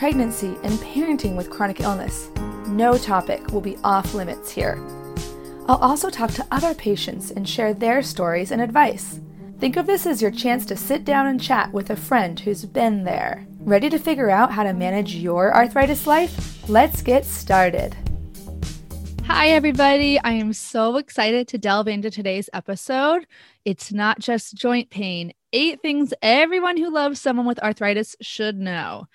pregnancy, and parenting with chronic illness. No topic will be off limits here. I'll also talk to other patients and share their stories and advice. Think of this as your chance to sit down and chat with a friend who's been there. Ready to figure out how to manage your arthritis life? Let's get started. Hi, everybody. I am so excited to delve into today's episode. It's not just joint pain, eight things everyone who loves someone with arthritis should know.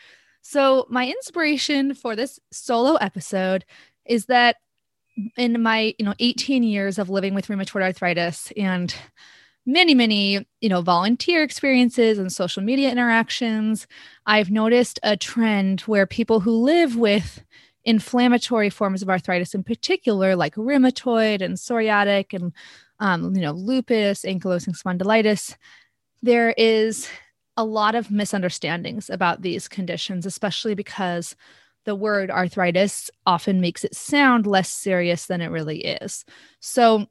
So, my inspiration for this solo episode is that in my, you know, 18 years of living with rheumatoid arthritis and many many you know volunteer experiences and social media interactions i've noticed a trend where people who live with inflammatory forms of arthritis in particular like rheumatoid and psoriatic and um, you know lupus ankylosing spondylitis there is a lot of misunderstandings about these conditions, especially because the word arthritis often makes it sound less serious than it really is. So,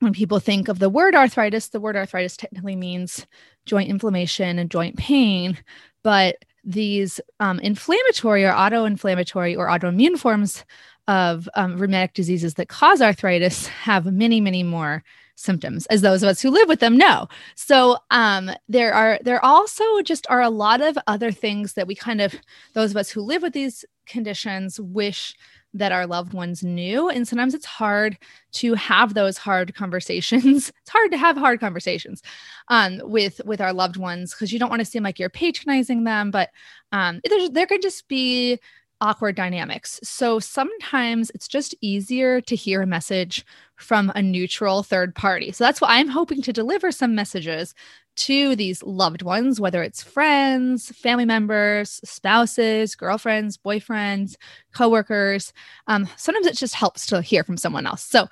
when people think of the word arthritis, the word arthritis technically means joint inflammation and joint pain, but these um, inflammatory or auto-inflammatory or autoimmune forms of um, rheumatic diseases that cause arthritis have many, many more symptoms as those of us who live with them know. So um, there are there also just are a lot of other things that we kind of those of us who live with these conditions wish that our loved ones knew. And sometimes it's hard to have those hard conversations. It's hard to have hard conversations um, with with our loved ones because you don't want to seem like you're patronizing them but um, there could just be awkward dynamics. So sometimes it's just easier to hear a message from a neutral third party. So that's why I'm hoping to deliver some messages to these loved ones, whether it's friends, family members, spouses, girlfriends, boyfriends, coworkers. Um, sometimes it just helps to hear from someone else. So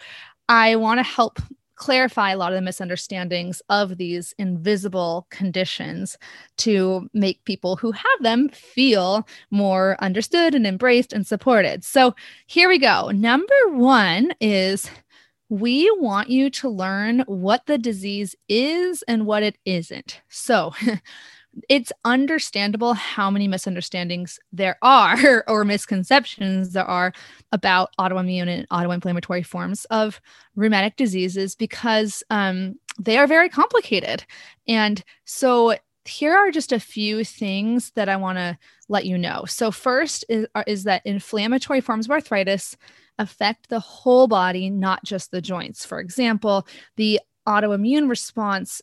I want to help clarify a lot of the misunderstandings of these invisible conditions to make people who have them feel more understood and embraced and supported. So here we go. Number one is we want you to learn what the disease is and what it isn't. So, it's understandable how many misunderstandings there are or misconceptions there are about autoimmune and autoinflammatory forms of rheumatic diseases because um, they are very complicated. And so here are just a few things that I want to let you know. So, first is, is that inflammatory forms of arthritis affect the whole body, not just the joints. For example, the autoimmune response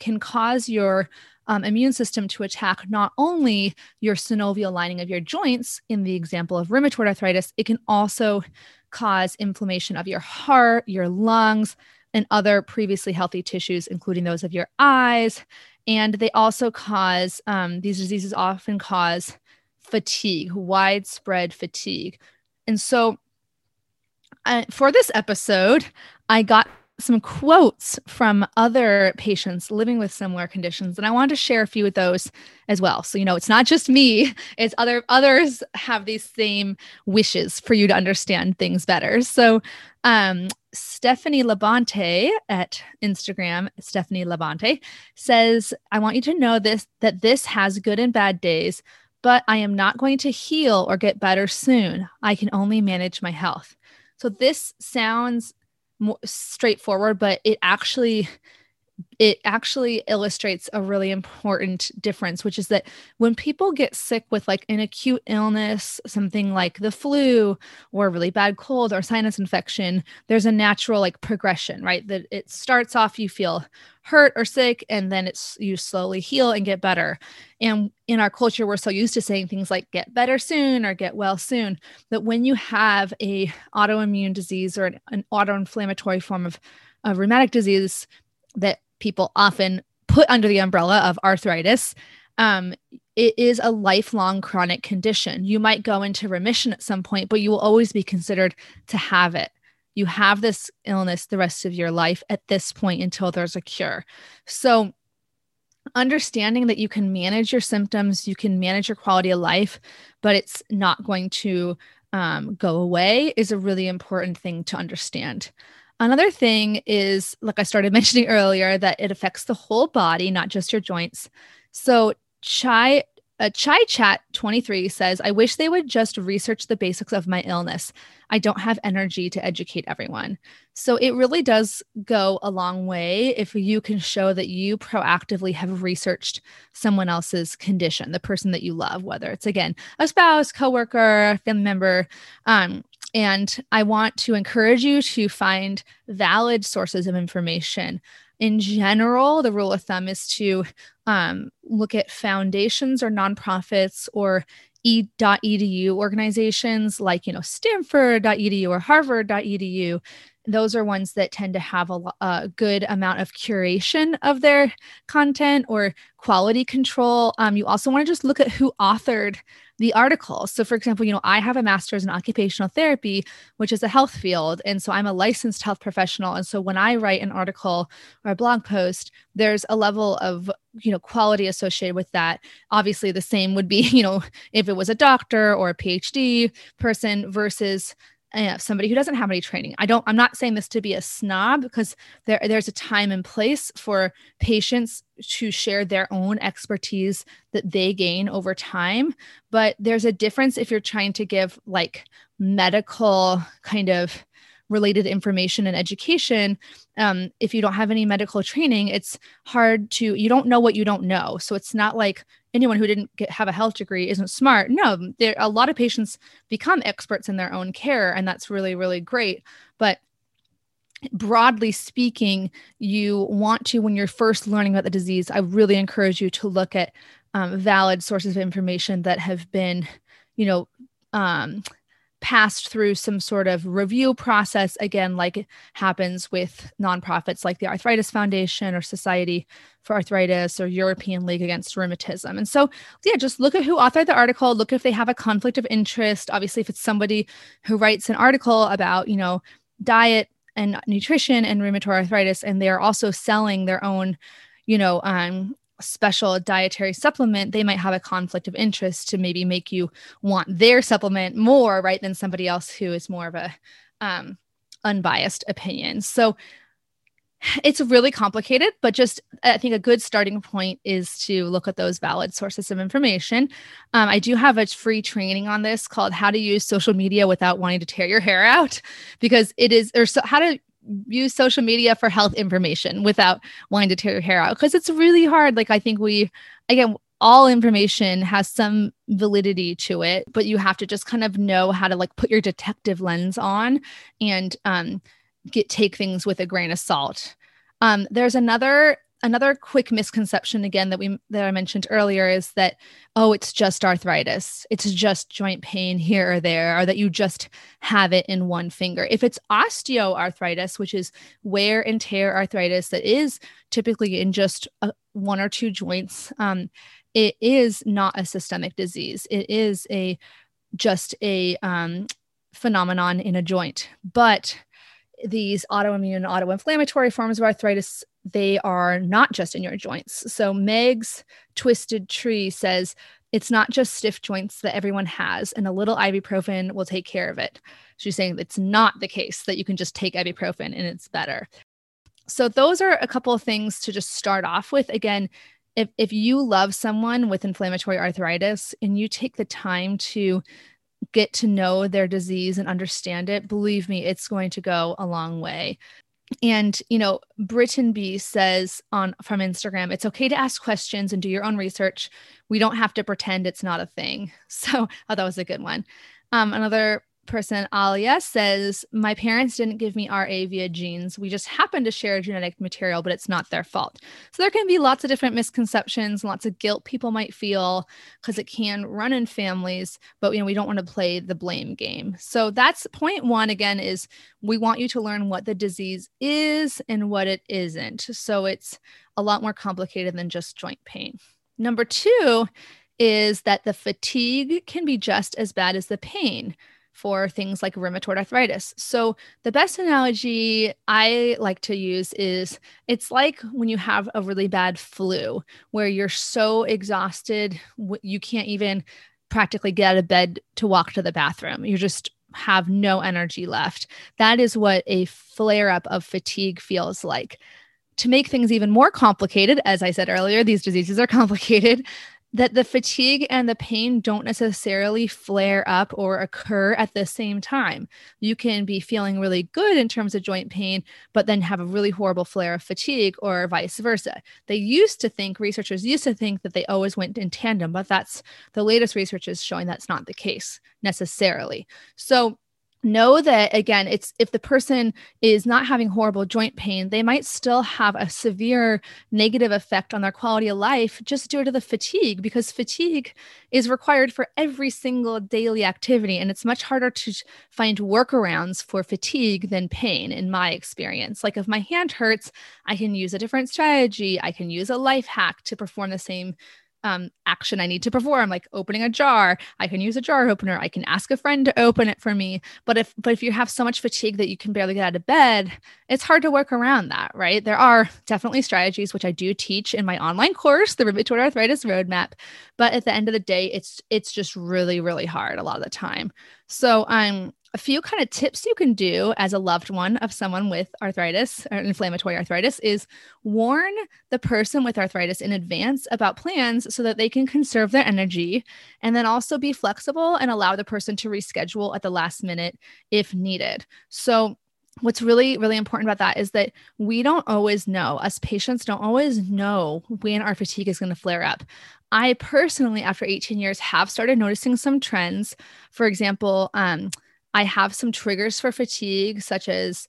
can cause your um, immune system to attack not only your synovial lining of your joints, in the example of rheumatoid arthritis, it can also cause inflammation of your heart, your lungs, and other previously healthy tissues, including those of your eyes. And they also cause, um, these diseases often cause fatigue, widespread fatigue. And so uh, for this episode, I got some quotes from other patients living with similar conditions and i wanted to share a few of those as well. So you know it's not just me it's other others have these same wishes for you to understand things better. So um, stephanie labonte at instagram stephanie labonte says i want you to know this that this has good and bad days but i am not going to heal or get better soon. I can only manage my health. So this sounds more straightforward, but it actually it actually illustrates a really important difference, which is that when people get sick with like an acute illness, something like the flu or a really bad cold or sinus infection, there's a natural like progression, right? That it starts off, you feel hurt or sick, and then it's you slowly heal and get better. And in our culture, we're so used to saying things like get better soon or get well soon that when you have a autoimmune disease or an, an autoinflammatory form of, of rheumatic disease that people often put under the umbrella of arthritis, um, it is a lifelong chronic condition. You might go into remission at some point, but you will always be considered to have it. You have this illness the rest of your life at this point until there's a cure. So, understanding that you can manage your symptoms, you can manage your quality of life, but it's not going to um, go away is a really important thing to understand. Another thing is, like I started mentioning earlier, that it affects the whole body, not just your joints. So, chai uh, Chai Chat 23 says, I wish they would just research the basics of my illness. I don't have energy to educate everyone. So it really does go a long way if you can show that you proactively have researched someone else's condition, the person that you love, whether it's again a spouse, coworker, family member. Um, and I want to encourage you to find valid sources of information. In general, the rule of thumb is to um, look at foundations or nonprofits or e.edu organizations like you know stanford.edu or harvard.edu those are ones that tend to have a, a, good amount of curation of their content or quality control um, you also want to just look at who authored the article. So, for example, you know, I have a master's in occupational therapy, which is a health field. And so I'm a licensed health professional. And so when I write an article or a blog post, there's a level of, you know, quality associated with that. Obviously, the same would be, you know, if it was a doctor or a PhD person versus uh, somebody who doesn't have any training. I don't. I'm not saying this to be a snob because there there's a time and place for patients to share their own expertise that they gain over time. But there's a difference if you're trying to give like medical kind of related information and education um, if you don't have any medical training it's hard to you don't know what you don't know so it's not like anyone who didn't get, have a health degree isn't smart. No there a lot of patients become experts in their own care and that's really really great. But broadly speaking you want to when you're first learning about the disease i really encourage you to look at um, valid sources of information that have been you know um, passed through some sort of review process again like happens with nonprofits like the arthritis foundation or society for arthritis or european league against rheumatism. And so yeah just look at who authored the article look if they have a conflict of interest. Obviously if it's somebody who writes an article about you know diet and nutrition and rheumatoid arthritis and they're also selling their own you know um, special dietary supplement, they might have a conflict of interest to maybe make you want their supplement more, right, than somebody else who is more of a um, unbiased opinion. So it's really complicated, but just I think a good starting point is to look at those valid sources of information. Um, I do have a free training on this called How to Use Social Media Without Wanting to Tear Your Hair Out, because it is, or so, how to use social media for health information without wanting to tear your hair out because it's really hard. Like I think we again all information has some validity to it, but you have to just kind of know how to like put your detective lens on and um, get take things with a grain of salt. Um, there's another another quick misconception again that we that I mentioned earlier is that oh it's just arthritis. It's just joint pain here or there or that you just have it in one finger. If it's osteoarthritis which is wear and tear arthritis that is typically in just a, one or two joints um, it is not a systemic disease. It is a just a um, phenomenon in a joint. But these autoimmune autoinflammatory forms of arthritis they are not just in your joints. So Meg's Twisted Tree says it's not just stiff joints that everyone has, and a little ibuprofen will take care of it. She's saying it's not the case that you can just take ibuprofen and it's better. So those are a couple of things to just start off with. Again, if, if you love someone with inflammatory arthritis and you take the time to get to know their disease and understand it, believe me, it's going to go a long way and you know Britain B says on from Instagram, it's okay to ask questions and do your own research. We don't have to pretend it's not a thing. So oh, that was a good one. Um, another person, Alia, says, My parents didn't give me RA via genes. We just happen to share genetic material, but it's not their fault. So there can be lots of different misconceptions, lots of guilt people might feel because it can run in families, but you know, we don't want to play the blame game. So that's point one again is we want you to learn what the disease is and what it isn't. So it's a lot more complicated than just joint pain. Number two is that the fatigue can be just as bad as the pain for things like rheumatoid arthritis. So, the best analogy I like to use is it's like when you have a really bad flu where you're so exhausted, you can't even practically get out of bed to walk to the bathroom. You just have no energy left. That is what a flare up of fatigue feels like. To make things even more complicated, as I said earlier, these diseases are complicated that the fatigue and the pain don't necessarily flare up or occur at the same time. You can be feeling really good in terms of joint pain, but then have a really horrible flare of fatigue, or vice versa. They used to think, researchers used to think that they always went in tandem, but that's the latest research is showing that's not the case necessarily. So, know that again it's if the person is not having horrible joint pain they might still have a severe negative effect on their quality of life just due to the fatigue because fatigue is required for every single daily activity and it's much harder to find workarounds for fatigue than pain in my experience. Like if my hand hurts i can use a different strategy. I can use a life hack to perform the same um, action I need to perform, like opening a jar. I can use a jar opener. I can ask a friend to open it for me. But if but if you have so much fatigue that you can barely get out of bed, it's hard to work around that, right? There are definitely strategies which I do teach in my online course, the Rheumatoid Arthritis Roadmap. But at the end of the day, it's it's just really really hard a lot of the time. So I'm um, a few kind of tips you can do as a loved one of someone with arthritis or inflammatory arthritis is warn the person with arthritis in advance about plans so that they can conserve their energy. And then also be flexible and allow the person to reschedule at the last minute if needed. So what's really really important about that is that we don't always know. Us patients don't always know when our fatigue is going to flare up. I personally after 18 years have started noticing some trends. For example um, I have some triggers for fatigue, such as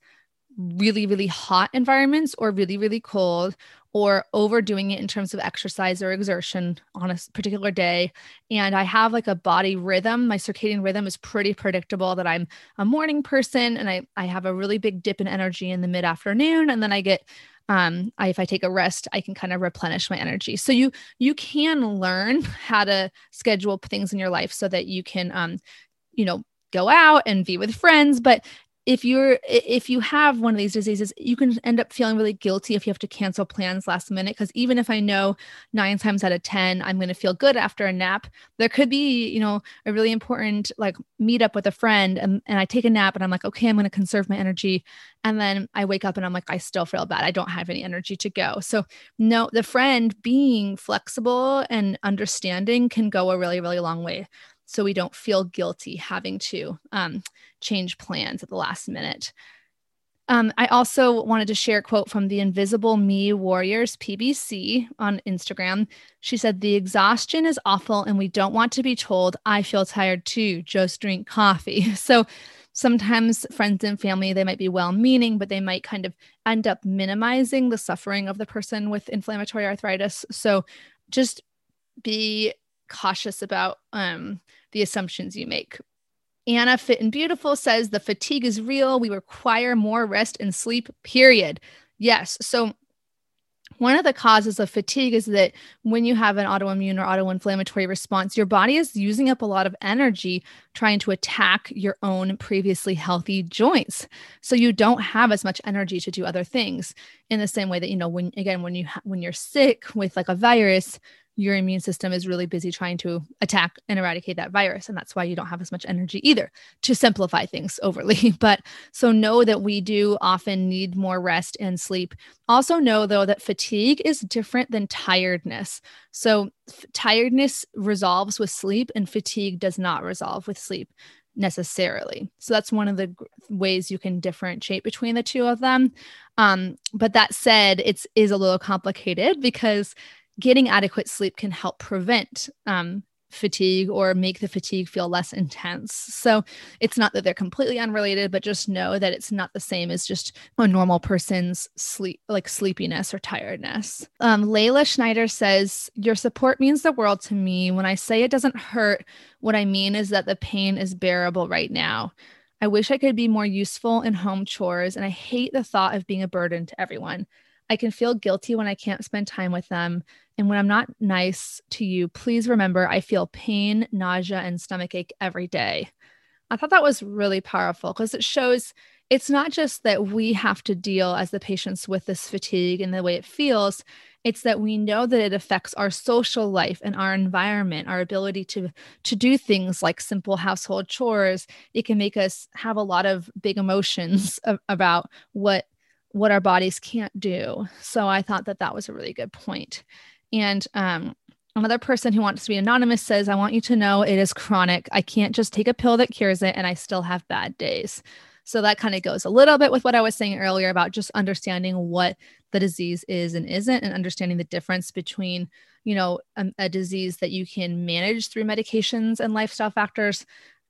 really, really hot environments or really, really cold, or overdoing it in terms of exercise or exertion on a particular day. And I have like a body rhythm. My circadian rhythm is pretty predictable that I'm a morning person and I, I have a really big dip in energy in the mid afternoon. And then I get um, I, if I take a rest, I can kind of replenish my energy. So you you can learn how to schedule things in your life so that you can, um, you know, go out and be with friends but if you're if you have one of these diseases you can end up feeling really guilty if you have to cancel plans last minute because even if i know nine times out of ten i'm going to feel good after a nap there could be you know a really important like meet up with a friend and, and i take a nap and i'm like okay i'm going to conserve my energy and then i wake up and i'm like i still feel bad. I don't have any energy to go. So no the friend being flexible and understanding can go a really really long way so we don't feel guilty having to um, change plans at the last minute. Um, I also wanted to share a quote from the Invisible Me Warriors PBC on Instagram. She said, The exhaustion is awful, and we don't want to be told, I feel tired too, just drink coffee. So sometimes friends and family, they might be well meaning, but they might kind of end up minimizing the suffering of the person with inflammatory arthritis. So just be cautious about um, the assumptions you make. Anna Fit and Beautiful says the fatigue is real. We require more rest and sleep, period. Yes. So, one of the causes of fatigue is that when you have an autoimmune or autoinflammatory response, your body is using up a lot of energy trying to attack your own previously healthy joints. So you don't have as much energy to do other things. In the same way that you know when again when you ha- when you're sick with like a virus, your immune system is really busy trying to attack and eradicate that virus. And that's why you don't have as much energy either to simplify things overly. But so know that we do often need more rest and sleep. Also, know though that fatigue is different than tiredness. So, f- tiredness resolves with sleep, and fatigue does not resolve with sleep necessarily. So that's one of the ways you can differentiate between the two of them. Um, but that said, it's is a little complicated because getting adequate sleep can help prevent um, fatigue or make the fatigue feel less intense. So it's not that they're completely unrelated, but just know that it's not the same as just a normal person's sleep, like sleepiness or tiredness. Um, Layla Schneider says, Your support means the world to me. When I say it doesn't hurt, what I mean is that the pain is bearable right now. I wish I could be more useful in home chores, and I hate the thought of being a burden to everyone. I can feel guilty when I can't spend time with them. And when I'm not nice to you, please remember I feel pain, nausea, and stomach ache every day. I thought that was really powerful because it shows it's not just that we have to deal as the patients with this fatigue and the way it feels. It's that we know that it affects our social life and our environment, our ability to to do things like simple household chores. It can make us have a lot of big emotions about what what our bodies can't do. So I thought that that was a really good point. And um, another person who wants to be anonymous says, I want you to know it is chronic. I can't just take a pill that cures it, and I still have bad days. So that kind of goes a little bit with what I was saying earlier about just understanding what the disease is and isn't, and understanding the difference between, you know, a, a disease that you can manage through medications and lifestyle factors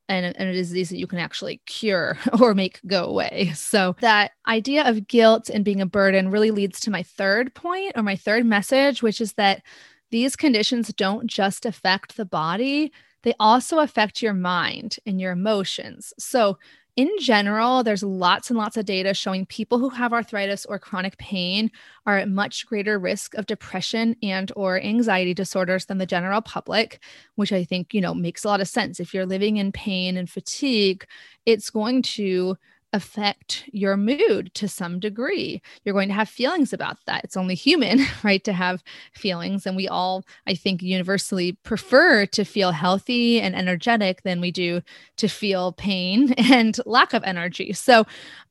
and, and a disease that you can actually cure or make go away. So, that idea of guilt and being a burden really leads to my third point or my third message, which is that these conditions don't just affect the body, they also affect your mind and your emotions. So, in general, there's lots and lots of data showing people who have arthritis or chronic pain are at much greater risk of depression and or anxiety disorders than the general public, which I think, you know, makes a lot of sense. If you're living in pain and fatigue, it's going to affect your mood to some degree. You're going to have feelings about that. It's only human, right, to have feelings. And we all, I think, universally prefer to feel healthy and energetic than we do to feel pain and lack of energy. So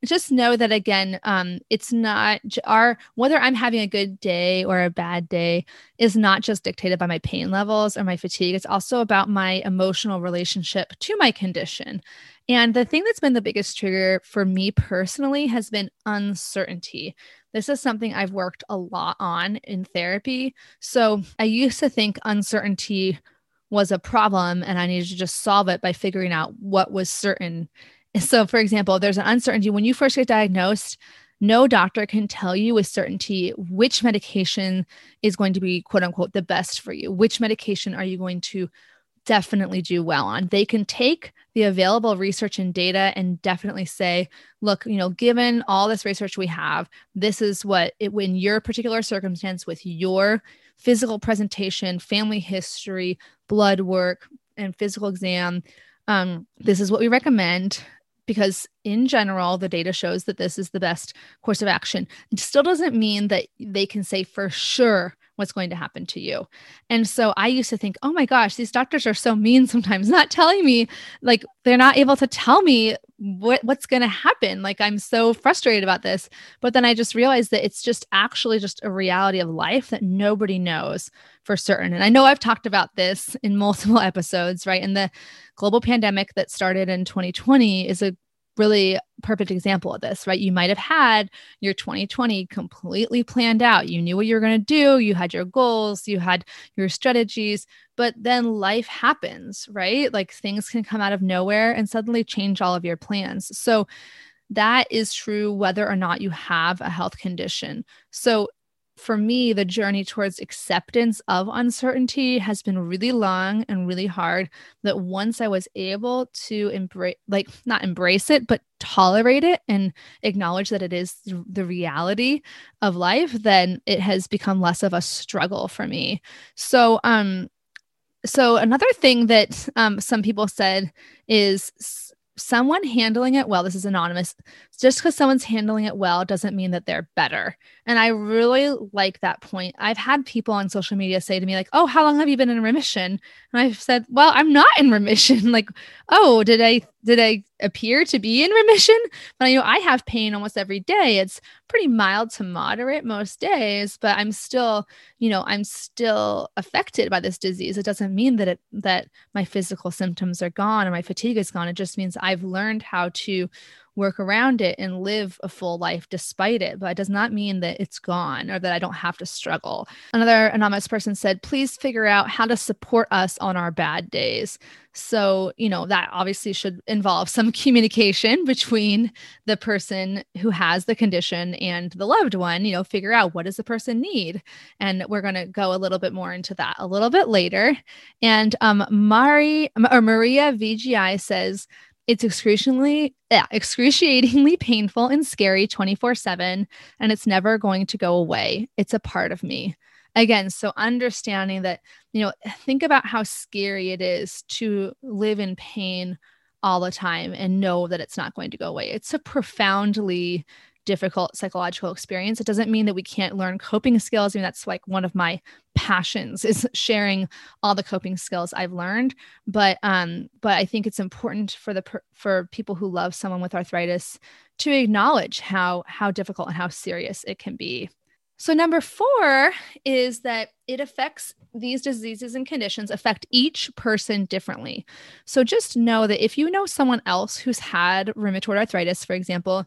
just know that again, um, it's not our whether I'm having a good day or a bad day is not just dictated by my pain levels or my fatigue. It's also about my emotional relationship to my condition. And the thing that's been the biggest trigger for me personally has been uncertainty. This is something I've worked a lot on in therapy. So I used to think uncertainty was a problem and I needed to just solve it by figuring out what was certain. So, for example, there's an uncertainty when you first get diagnosed, no doctor can tell you with certainty which medication is going to be quote unquote the best for you. Which medication are you going to definitely do well on. They can take the available research and data and definitely say, look, you know, given all this research we have, this is what it, in your particular circumstance with your physical presentation, family history, blood work, and physical exam, um, this is what we recommend because in general the data shows that this is the best course of action it still doesn't mean that they can say for sure what's going to happen to you. And so I used to think, oh my gosh, these doctors are so mean sometimes, not telling me, like, they're not able to tell me what, what's going to happen. Like, I'm so frustrated about this. But then I just realized that it's just actually just a reality of life that nobody knows for certain. And I know I've talked about this in multiple episodes, right? And the global pandemic that started in 2020 is a really perfect example of this, right? You might have had your 2020 completely planned out. You knew what you were going to do, you had your goals, you had your strategies, but then life happens, right? Like things can come out of nowhere and suddenly change all of your plans. So that is true whether or not you have a health condition. So for me, the journey towards acceptance of uncertainty has been really long and really hard. That once I was able to embrace, like, not embrace it, but tolerate it and acknowledge that it is the reality of life, then it has become less of a struggle for me. So, um, so another thing that um, some people said is someone handling it well, this is anonymous, just because someone's handling it well doesn't mean that they're better. And I really like that point. I've had people on social media say to me, like, oh, how long have you been in remission? And I've said, well, I'm not in remission. like, oh, did I did I appear to be in remission? But I know I have pain almost every day. It's pretty mild to moderate most days, but I'm still, you know, I'm still affected by this disease. It doesn't mean that it that my physical symptoms are gone or my fatigue is gone. It just means I've learned how to work around it and live a full life despite it. But it does not mean that it's gone or that I don't have to struggle. Another anonymous person said, please figure out how to support us on our bad days. So, you know, that obviously should involve some communication between the person who has the condition and the loved one, you know, figure out what does the person need. And we're going to go a little bit more into that a little bit later. And um Mari or Maria VGI says, it's excruciatingly yeah, excruciatingly painful and scary 24/7 and it's never going to go away. It's a part of me. Again, so understanding that, you know, think about how scary it is to live in pain all the time and know that it's not going to go away. It's a profoundly difficult psychological experience. It doesn't mean that we can't learn coping skills. I mean, that's like one of my passions is sharing all the coping skills I've learned. But um, but I think it's important for the for people who love someone with arthritis to acknowledge how how difficult and how serious it can be. So number four is that it affects these diseases and conditions affect each person differently. So just know that if you know someone else who's had rheumatoid arthritis, for example,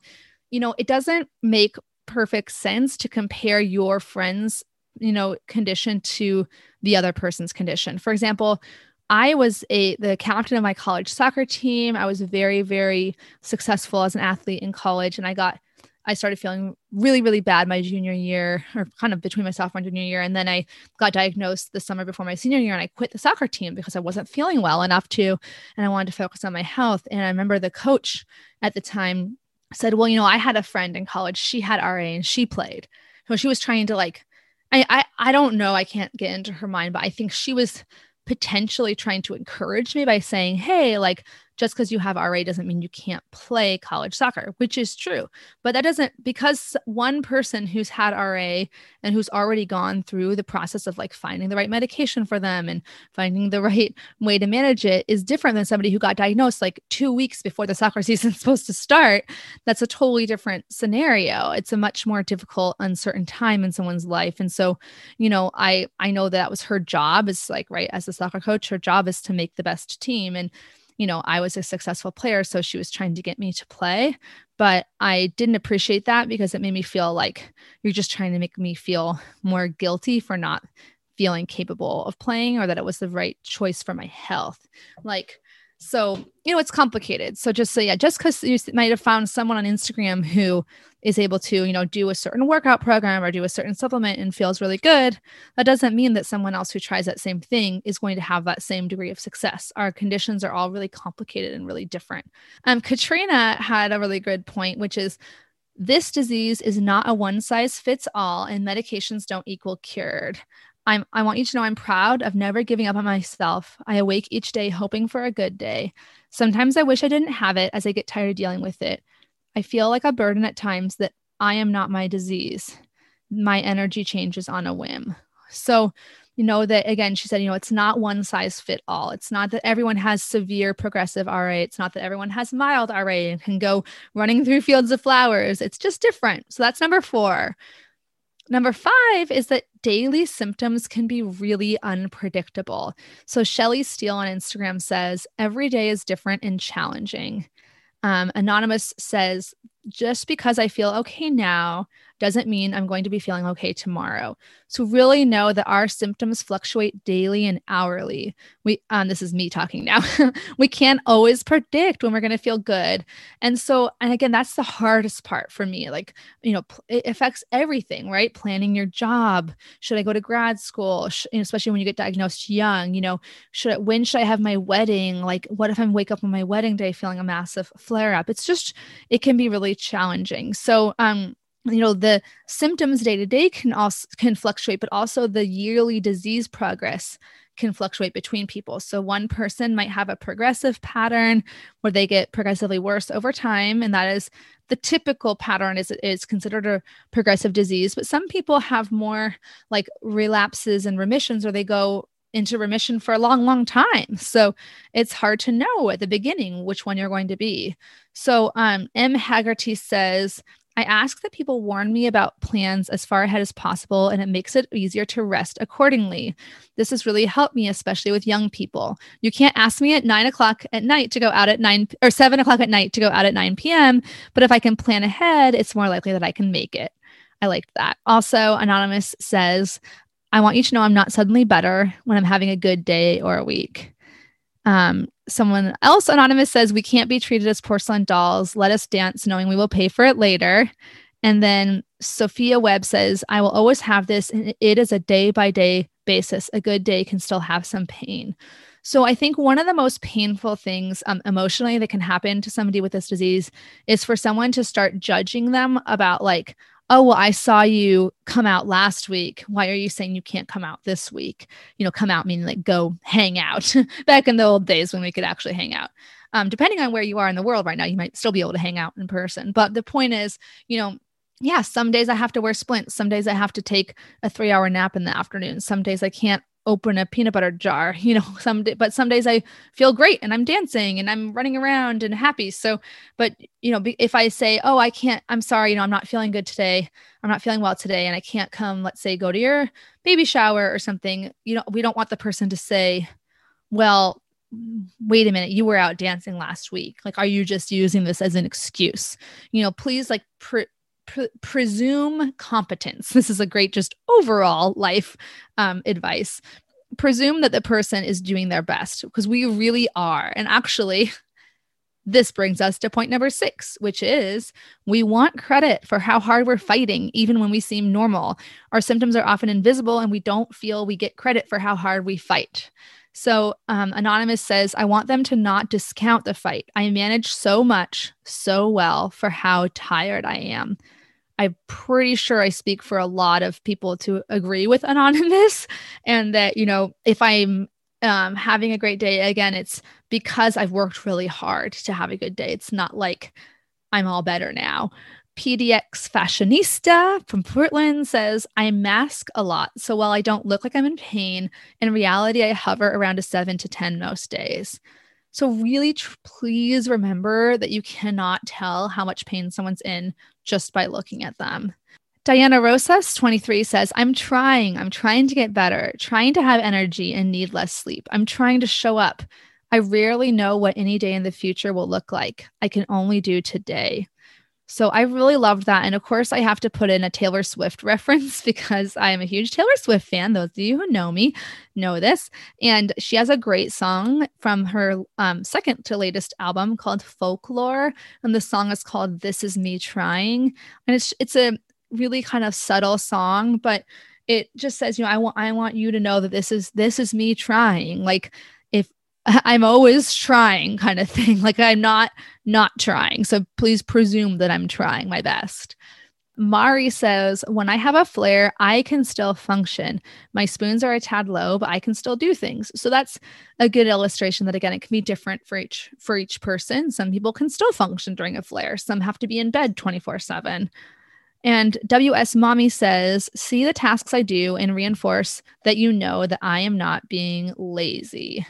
you know, it doesn't make perfect sense to compare your friend's, you know, condition to the other person's condition. For example, I was a the captain of my college soccer team. I was very very successful as an athlete in college and I got I started feeling really, really bad my junior year, or kind of between my sophomore and junior year. And then I got diagnosed the summer before my senior year, and I quit the soccer team because I wasn't feeling well enough to, and I wanted to focus on my health. And I remember the coach at the time said, Well, you know, I had a friend in college, she had RA and she played. So she was trying to like, I, I, I don't know, I can't get into her mind, but I think she was potentially trying to encourage me by saying, Hey, like, just because you have RA doesn't mean you can't play college soccer, which is true. But that doesn't, because one person who's had RA and who's already gone through the process of like finding the right medication for them and finding the right way to manage it is different than somebody who got diagnosed like two weeks before the soccer season is supposed to start. That's a totally different scenario. It's a much more difficult, uncertain time in someone's life. And so, you know, I I know that was her job is like, right, as a soccer coach, her job is to make the best team. And you know, I was a successful player, so she was trying to get me to play. But I didn't appreciate that because it made me feel like you're just trying to make me feel more guilty for not feeling capable of playing or that it was the right choice for my health. Like, so, you know, it's complicated. So just so yeah, just because you might have found someone on Instagram who is able to, you know, do a certain workout program or do a certain supplement and feels really good, that doesn't mean that someone else who tries that same thing is going to have that same degree of success. Our conditions are all really complicated and really different. Um, Katrina had a really good point, which is this disease is not a one size fits all, and medications don't equal cured. I'm, I want you to know I'm proud of never giving up on myself. I awake each day hoping for a good day. Sometimes I wish I didn't have it as I get tired of dealing with it. I feel like a burden at times that I am not my disease. My energy changes on a whim. So, you know, that again, she said, you know, it's not one size fit all. It's not that everyone has severe progressive RA. It's not that everyone has mild RA and can go running through fields of flowers. It's just different. So that's number four. Number five is that daily symptoms can be really unpredictable. So Shelly Steele on Instagram says, every day is different and challenging. Um, Anonymous says, just because I feel okay now doesn't mean I'm going to be feeling okay tomorrow. So really know that our symptoms fluctuate daily and hourly. We um this is me talking now. we can't always predict when we're going to feel good. And so and again that's the hardest part for me. Like, you know, it affects everything, right? Planning your job. Should I go to grad school? Sh- especially when you get diagnosed young, you know, should I, when should I have my wedding? Like what if I wake up on my wedding day feeling a massive flare up? It's just it can be really challenging. So um you know the symptoms day to day can also can fluctuate but also the yearly disease progress can fluctuate between people so one person might have a progressive pattern where they get progressively worse over time and that is the typical pattern is is considered a progressive disease but some people have more like relapses and remissions or they go into remission for a long long time so it's hard to know at the beginning which one you're going to be so um m haggerty says I ask that people warn me about plans as far ahead as possible, and it makes it easier to rest accordingly. This has really helped me, especially with young people. You can't ask me at nine o'clock at night to go out at nine or seven o'clock at night to go out at 9 p.m., but if I can plan ahead, it's more likely that I can make it. I liked that. Also, Anonymous says, I want you to know I'm not suddenly better when I'm having a good day or a week. Um, someone else anonymous says we can't be treated as porcelain dolls. Let us dance knowing we will pay for it later. And then Sophia Webb says, I will always have this. And it is a day by day basis. A good day can still have some pain. So I think one of the most painful things um, emotionally that can happen to somebody with this disease is for someone to start judging them about like, oh well i saw you come out last week. Why are you saying you can't come out this week? You know come out meaning like go hang out. Back in the old days when we could actually hang out. Um, depending on where you are in the world right now you might still be able to hang out in person. But the point is you know yeah some days i have to wear splints. Some days i have to take a three hour nap in the afternoon. Some days i can't open a peanut butter jar you know some day, but some days i feel great and i'm dancing and i'm running around and happy. So but you know if i say oh i can't i'm sorry you know i'm not feeling good today. I'm not feeling well today and i can't come let's say go to your baby shower or something you know we don't want the person to say well wait a minute you were out dancing last week. Like are you just using this as an excuse? You know please like pre- pre- presume competence. This is a great, just overall life um, advice. Presume that the person is doing their best because we really are. And actually, this brings us to point number six, which is we want credit for how hard we're fighting, even when we seem normal. Our symptoms are often invisible, and we don't feel we get credit for how hard we fight. So, um, Anonymous says, I want them to not discount the fight. I manage so much, so well for how tired I am. I'm pretty sure I speak for a lot of people to agree with Anonymous and that, you know, if I'm um, having a great day, again, it's because I've worked really hard to have a good day. It's not like I'm all better now. PDX Fashionista from Portland says, I mask a lot. So while I don't look like I'm in pain, in reality, I hover around a seven to 10 most days. So, really, tr- please remember that you cannot tell how much pain someone's in just by looking at them. Diana Rosas, 23, says, I'm trying. I'm trying to get better, trying to have energy and need less sleep. I'm trying to show up. I rarely know what any day in the future will look like. I can only do today. So I really loved that. And of course, I have to put in a Taylor Swift reference because I am a huge Taylor Swift fan. Those of you who know me know this. And she has a great song from her um, second to latest album called Folklore. And the song is called This Is Me Trying. And it's, it's a really kind of subtle song, but it just says, you know, I want, I want you to know that this is, this is me trying. Like, I'm always trying kind of thing. Like I'm not not trying. So please presume that I'm trying my best. Mari says, when I have a flare, I can still function. My spoons are a tad low, but I can still do things. So that's a good illustration that again, it can be different for each for each person. Some people can still function during a flare. Some have to be in bed 24/7. And WS Mommy says, see the tasks I do and reinforce that you know that I am not being lazy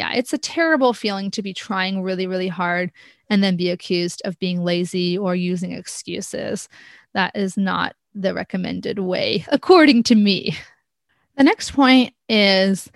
yeah, it's a terrible feeling to be trying really, really hard and then be accused of being lazy or using excuses. That is not the recommended way, according to me. The next point is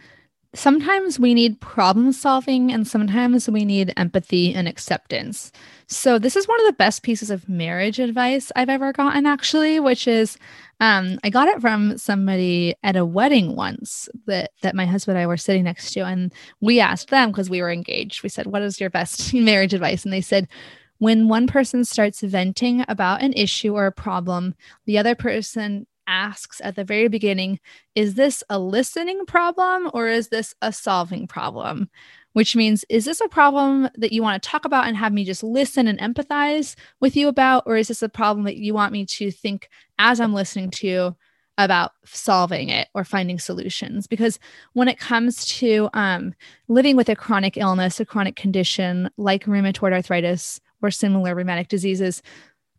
sometimes we need problem solving and sometimes we need empathy and acceptance. So, this is one of the best pieces of marriage advice I've ever gotten, actually, which is um, I got it from somebody at a wedding once that, that my husband and I were sitting next to. And we asked them because we were engaged, we said, What is your best marriage advice? And they said, when one person starts venting about an issue or a problem, the other person asks at the very beginning is this a listening problem or is this a solving problem? Which means, is this a problem that you want to talk about and have me just listen and empathize with you about? Or is this a problem that you want me to think as I'm listening to you about solving it or finding solutions? Because when it comes to um, living with a chronic illness, a chronic condition like rheumatoid arthritis or similar rheumatic diseases,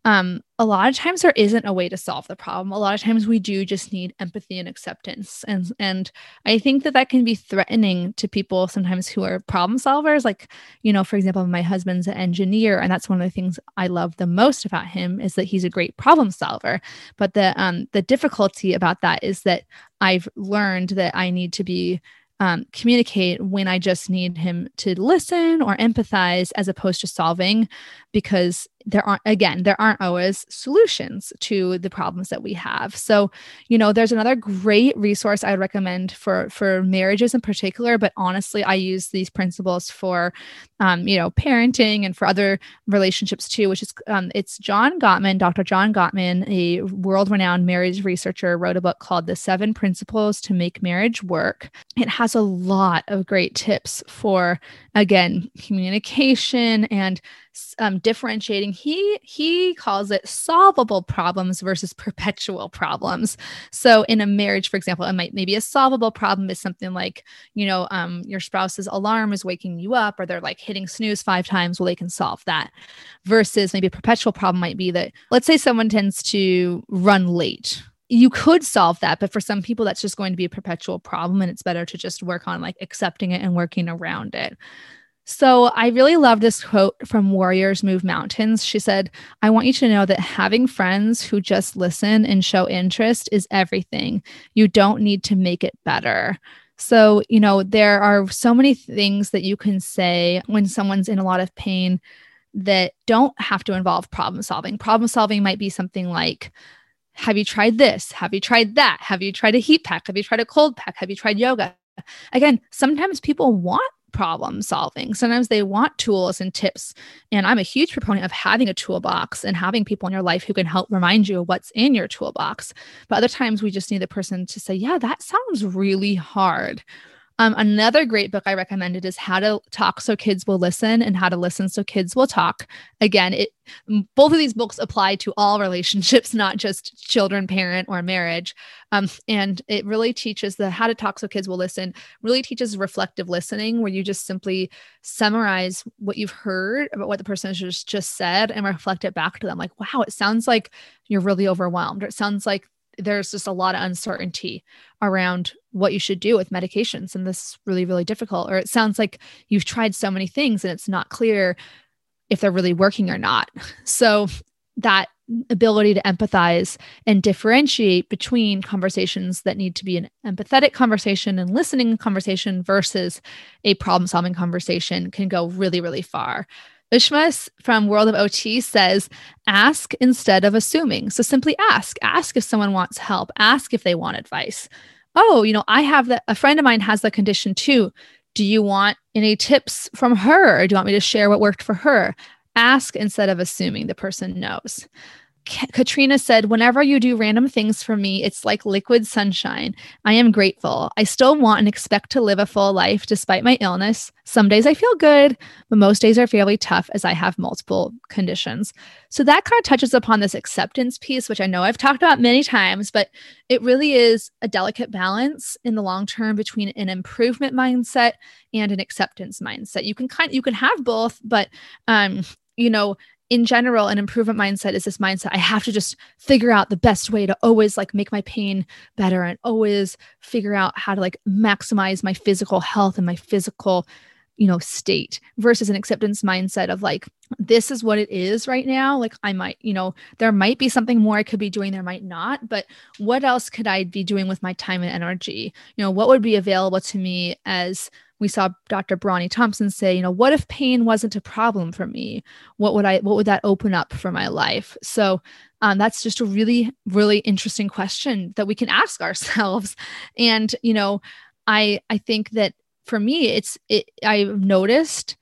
um, a lot of times there isn't a way to solve the problem. A lot of times we do just need empathy and acceptance, and and I think that that can be threatening to people sometimes who are problem solvers. Like you know, for example, my husband's an engineer, and that's one of the things I love the most about him is that he's a great problem solver. But the um the difficulty about that is that I've learned that I need to be um, communicate when I just need him to listen or empathize as opposed to solving, because there aren't, again, there aren't always solutions to the problems that we have. So, you know, there's another great resource I recommend for for marriages in particular, but honestly, I use these principles for, um, you know, parenting and for other relationships too. Which is, um, it's John Gottman, Dr. John Gottman, a world-renowned marriage researcher, wrote a book called "The Seven Principles to Make Marriage Work." It has a lot of great tips for, again, communication and um, differentiating he he calls it solvable problems versus perpetual problems. So in a marriage for example it might maybe a solvable problem is something like you know um, your spouse's alarm is waking you up or they're like hitting snooze five times well they can solve that. Versus maybe a perpetual problem might be that let's say someone tends to run late. You could solve that but for some people that's just going to be a perpetual problem and it's better to just work on like accepting it and working around it so I really love this quote from Warriors Move Mountains. She said, I want you to know that having friends who just listen and show interest is everything. You don't need to make it better. So, you know, there are so many things that you can say when someone's in a lot of pain that don't have to involve problem solving. Problem solving might be something like, have you tried this? Have you tried that? Have you tried a heat pack? Have you tried a cold pack? Have you tried yoga? Again, sometimes people want problem solving. Sometimes they want tools and tips. And I'm a huge proponent of having a toolbox and having people in your life who can help remind you of what's in your toolbox. But other times we just need the person to say, Yeah, that sounds really hard. Um, another great book I recommended is How to Talk So Kids Will Listen and How to Listen So Kids Will Talk. Again, it both of these books apply to all relationships, not just children, parent, or marriage. Um, and it really teaches the How to Talk So Kids Will Listen. Really teaches reflective listening, where you just simply summarize what you've heard about what the person has just just said and reflect it back to them. Like, wow, it sounds like you're really overwhelmed, or it sounds like there's just a lot of uncertainty around what you should do with medications and this is really really difficult or it sounds like you've tried so many things and it's not clear if they're really working or not. So that ability to empathize and differentiate between conversations that need to be an empathetic conversation and listening conversation versus a problem solving conversation can go really really far Ushma from World of OT says, ask instead of assuming. So simply ask. Ask if someone wants help. Ask if they want advice. Oh, you know, I have that. A friend of mine has the condition too. Do you want any tips from her? Or do you want me to share what worked for her? Ask instead of assuming the person knows. Katrina said, Whenever you do random things for me, it's like liquid sunshine. I am grateful. I still want and expect to live a full life despite my illness. Some days I feel good, but most days are fairly tough as I have multiple conditions. So that kind of touches upon this acceptance piece, which I know I've talked about many times, but it really is a delicate balance in the long term between an improvement mindset and an acceptance mindset. You can kind you can have both, but um, you know, in general an improvement mindset is this mindset i have to just figure out the best way to always like make my pain better and always figure out how to like maximize my physical health and my physical you know state versus an acceptance mindset of like this is what it is right now. Like i might you know there might be something more i could be doing there might not but what else could i be doing with my time and energy? You know what would be available to me as we saw Dr. Bronnie Thompson say, you know, what if pain wasn't a problem for me? What would I what would that open up for my life? So um, that's just a really really interesting question that we can ask ourselves. And you know, I I think that for me, it's it, I've noticed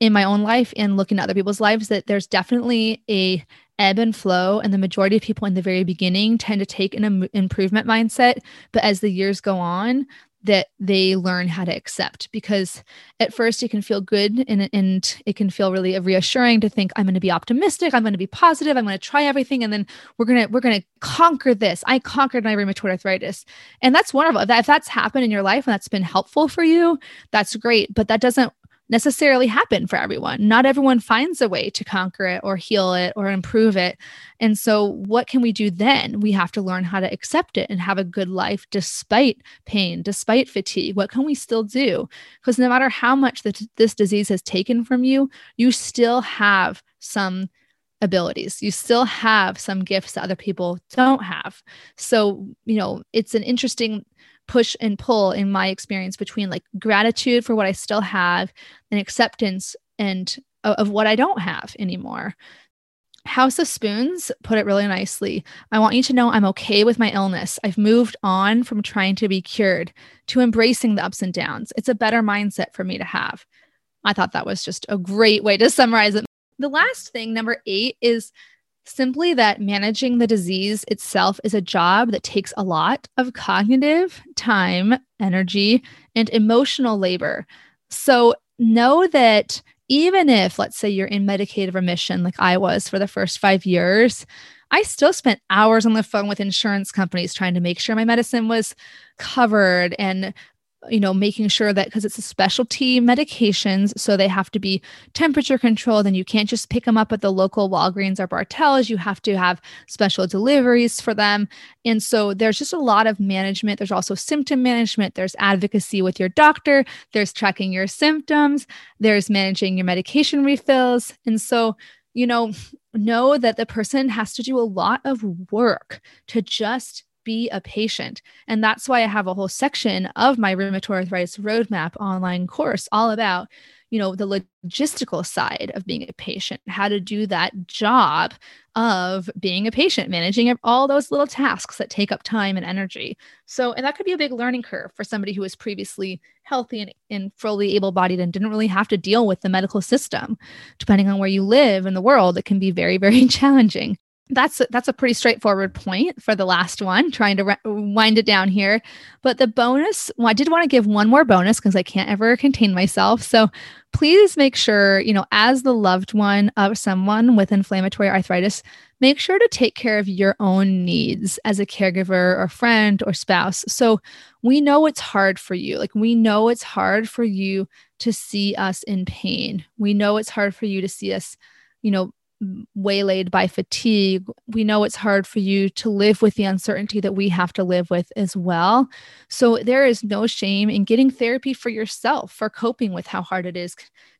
in my own life and looking at other people's lives that there's definitely a ebb and flow and the majority of people in the very beginning tend to take an Im- improvement mindset but as the years go on that they learn how to accept because at first it can feel good and, and it can feel really reassuring to think i'm going to be optimistic i'm going to be positive i'm going to try everything and then we're going to we're going to conquer this. I conquered my rheumatoid arthritis. And that's wonderful. If that's happened in your life and that's been helpful for you that's great but that doesn't necessarily happen for everyone. Not everyone finds a way to conquer it or heal it or improve it. And so, what can we do then? We have to learn how to accept it and have a good life despite pain, despite fatigue. What can we still do? Because no matter how much the, this disease has taken from you, you still have some abilities. You still have some gifts that other people don't have. So, you know, it's an interesting push and pull in my experience between like gratitude for what I still have and acceptance and of, of what I don't have anymore. House of Spoons put it really nicely. I want you to know I'm okay with my illness. I've moved on from trying to be cured to embracing the ups and downs. It's a better mindset for me to have. I thought that was just a great way to summarize it. The last thing, number eight, is simply that managing the disease itself is a job that takes a lot of cognitive time, energy, and emotional labor. So know that even if, let's say, you're in medicated remission, like I was for the first five years, I still spent hours on the phone with insurance companies trying to make sure my medicine was covered and you know, making sure that because it's a specialty medications, so they have to be temperature controlled, and you can't just pick them up at the local Walgreens or Bartell's. You have to have special deliveries for them. And so there's just a lot of management. There's also symptom management, there's advocacy with your doctor, there's tracking your symptoms, there's managing your medication refills. And so, you know, know that the person has to do a lot of work to just be a patient. And that's why I have a whole section of my rheumatoid arthritis roadmap online course all about, you know, the logistical side of being a patient, how to do that job of being a patient, managing all those little tasks that take up time and energy. So, and that could be a big learning curve for somebody who was previously healthy and, and fully able bodied and didn't really have to deal with the medical system. Depending on where you live in the world, it can be very, very challenging that's that's a pretty straightforward point for the last one trying to re- wind it down here. But the bonus well i did want to give one more bonus because i can't ever contain myself. So please make sure you know as the loved one of someone with inflammatory arthritis make sure to take care of your own needs as a caregiver or friend or spouse. So we know it's hard for you. Like we know it's hard for you to see us in pain. We know it's hard for you to see us you know waylaid by fatigue, we know it's hard for you to live with the uncertainty that we have to live with as well. So there is no shame in getting therapy for yourself for coping with how hard it is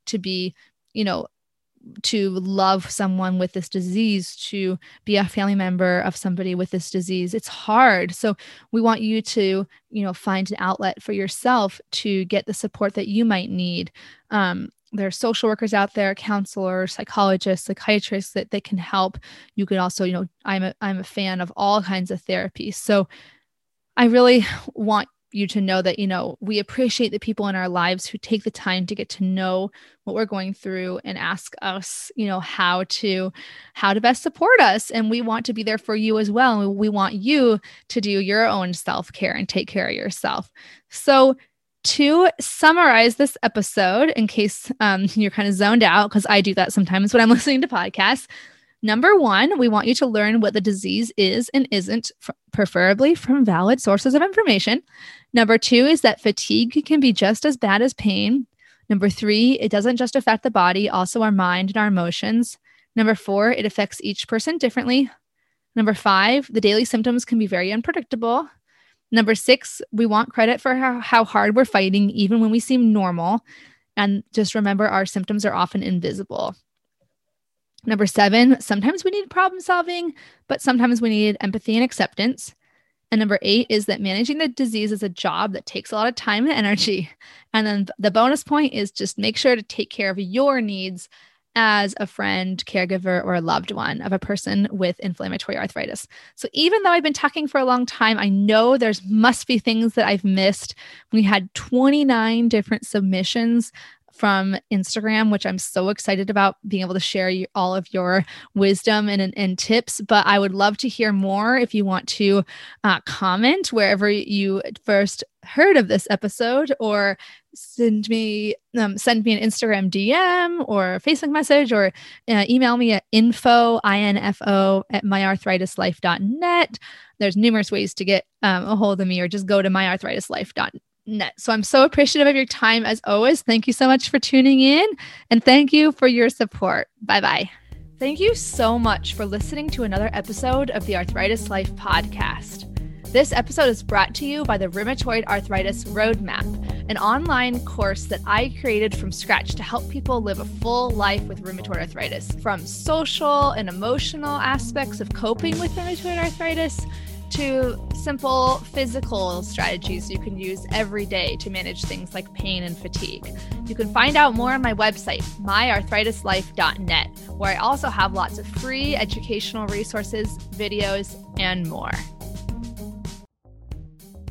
to be, you know, to love someone with this disease, to be a family member of somebody with this disease. It's hard. So we want you to, you know, find an outlet for yourself to get the support that you might need. Um, there's social workers out there counselors psychologists psychiatrists that, that can help. You could also you know i'm a, i'm a fan of all kinds of therapies. so i really want you to know that you know we appreciate the people in our lives who take the time to get to know what we're going through and ask us you know how to how to best support us. And we want to be there for you as well. And we want you to do your own self-care and take care of yourself. So to summarize this episode, in case um, you're kind of zoned out, because I do that sometimes when I'm listening to podcasts. Number one, we want you to learn what the disease is and isn't, preferably from valid sources of information. Number two is that fatigue can be just as bad as pain. Number three, it doesn't just affect the body, also our mind and our emotions. Number four, it affects each person differently. Number five, the daily symptoms can be very unpredictable. Number six, we want credit for how, how hard we're fighting, even when we seem normal. And just remember, our symptoms are often invisible. Number seven, sometimes we need problem solving, but sometimes we need empathy and acceptance. And number eight is that managing the disease is a job that takes a lot of time and energy. And then the bonus point is just make sure to take care of your needs as a friend, caregiver, or a loved one of a person with inflammatory arthritis. So even though I've been talking for a long time, I know there's must be things that I've missed. We had 29 different submissions from Instagram, which I'm so excited about being able to share you, all of your wisdom and, and tips. But I would love to hear more if you want to uh, comment wherever you first heard of this episode or send me um, send me an instagram dm or facebook message or uh, email me at info info at myarthritislife.net there's numerous ways to get um, a hold of me or just go to myarthritislife.net net. So I'm so appreciative of your time as always. Thank you so much for tuning in and thank you for your support. Bye bye. Thank you so much for listening to another episode of the Arthritis Life podcast. This episode is brought to you by the Rheumatoid Arthritis Roadmap, an online course that I created from scratch to help people live a full life with rheumatoid arthritis. From social and emotional aspects of coping with rheumatoid arthritis to simple physical strategies you can use every day to manage things like pain and fatigue. You can find out more on my website, myarthritislife.net, where I also have lots of free educational resources, videos, and more.